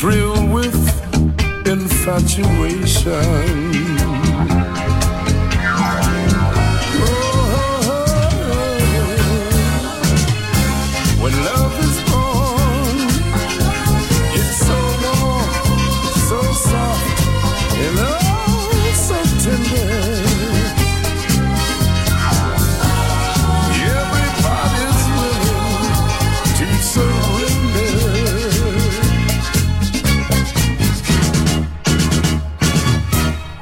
thrill with infatuation.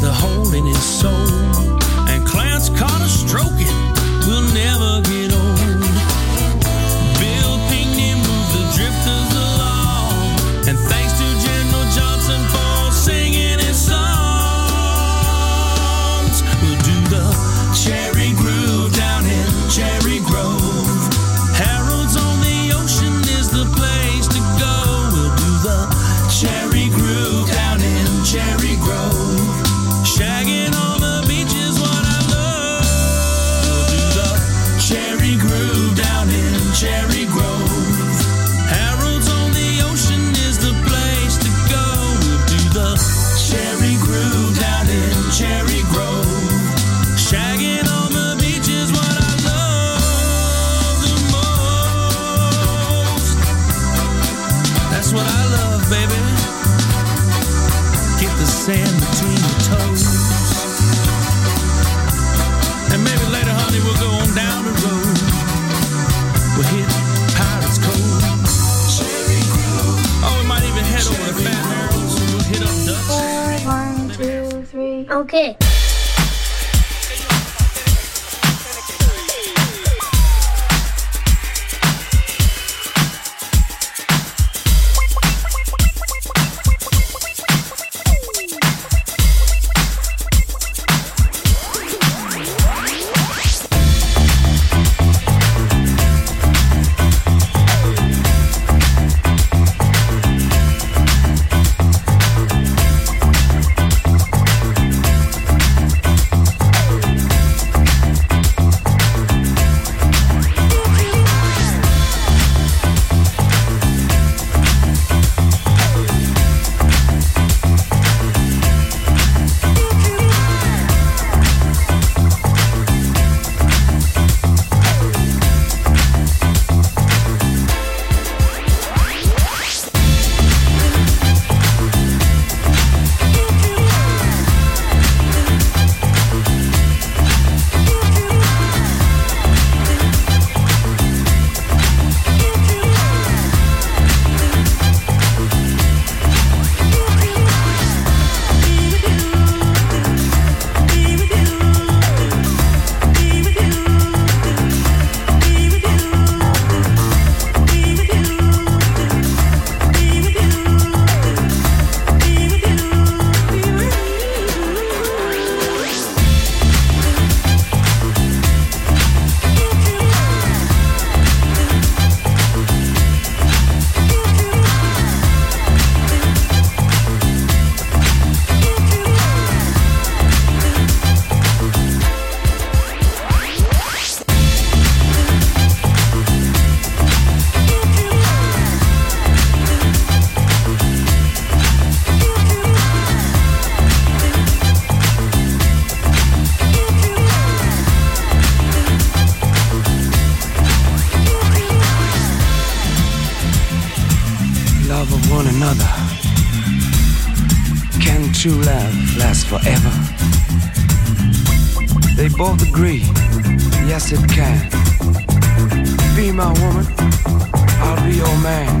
the hole in his soul. Love of one another. Can true love last forever? They both agree, yes it can. Be my woman, I'll be your man.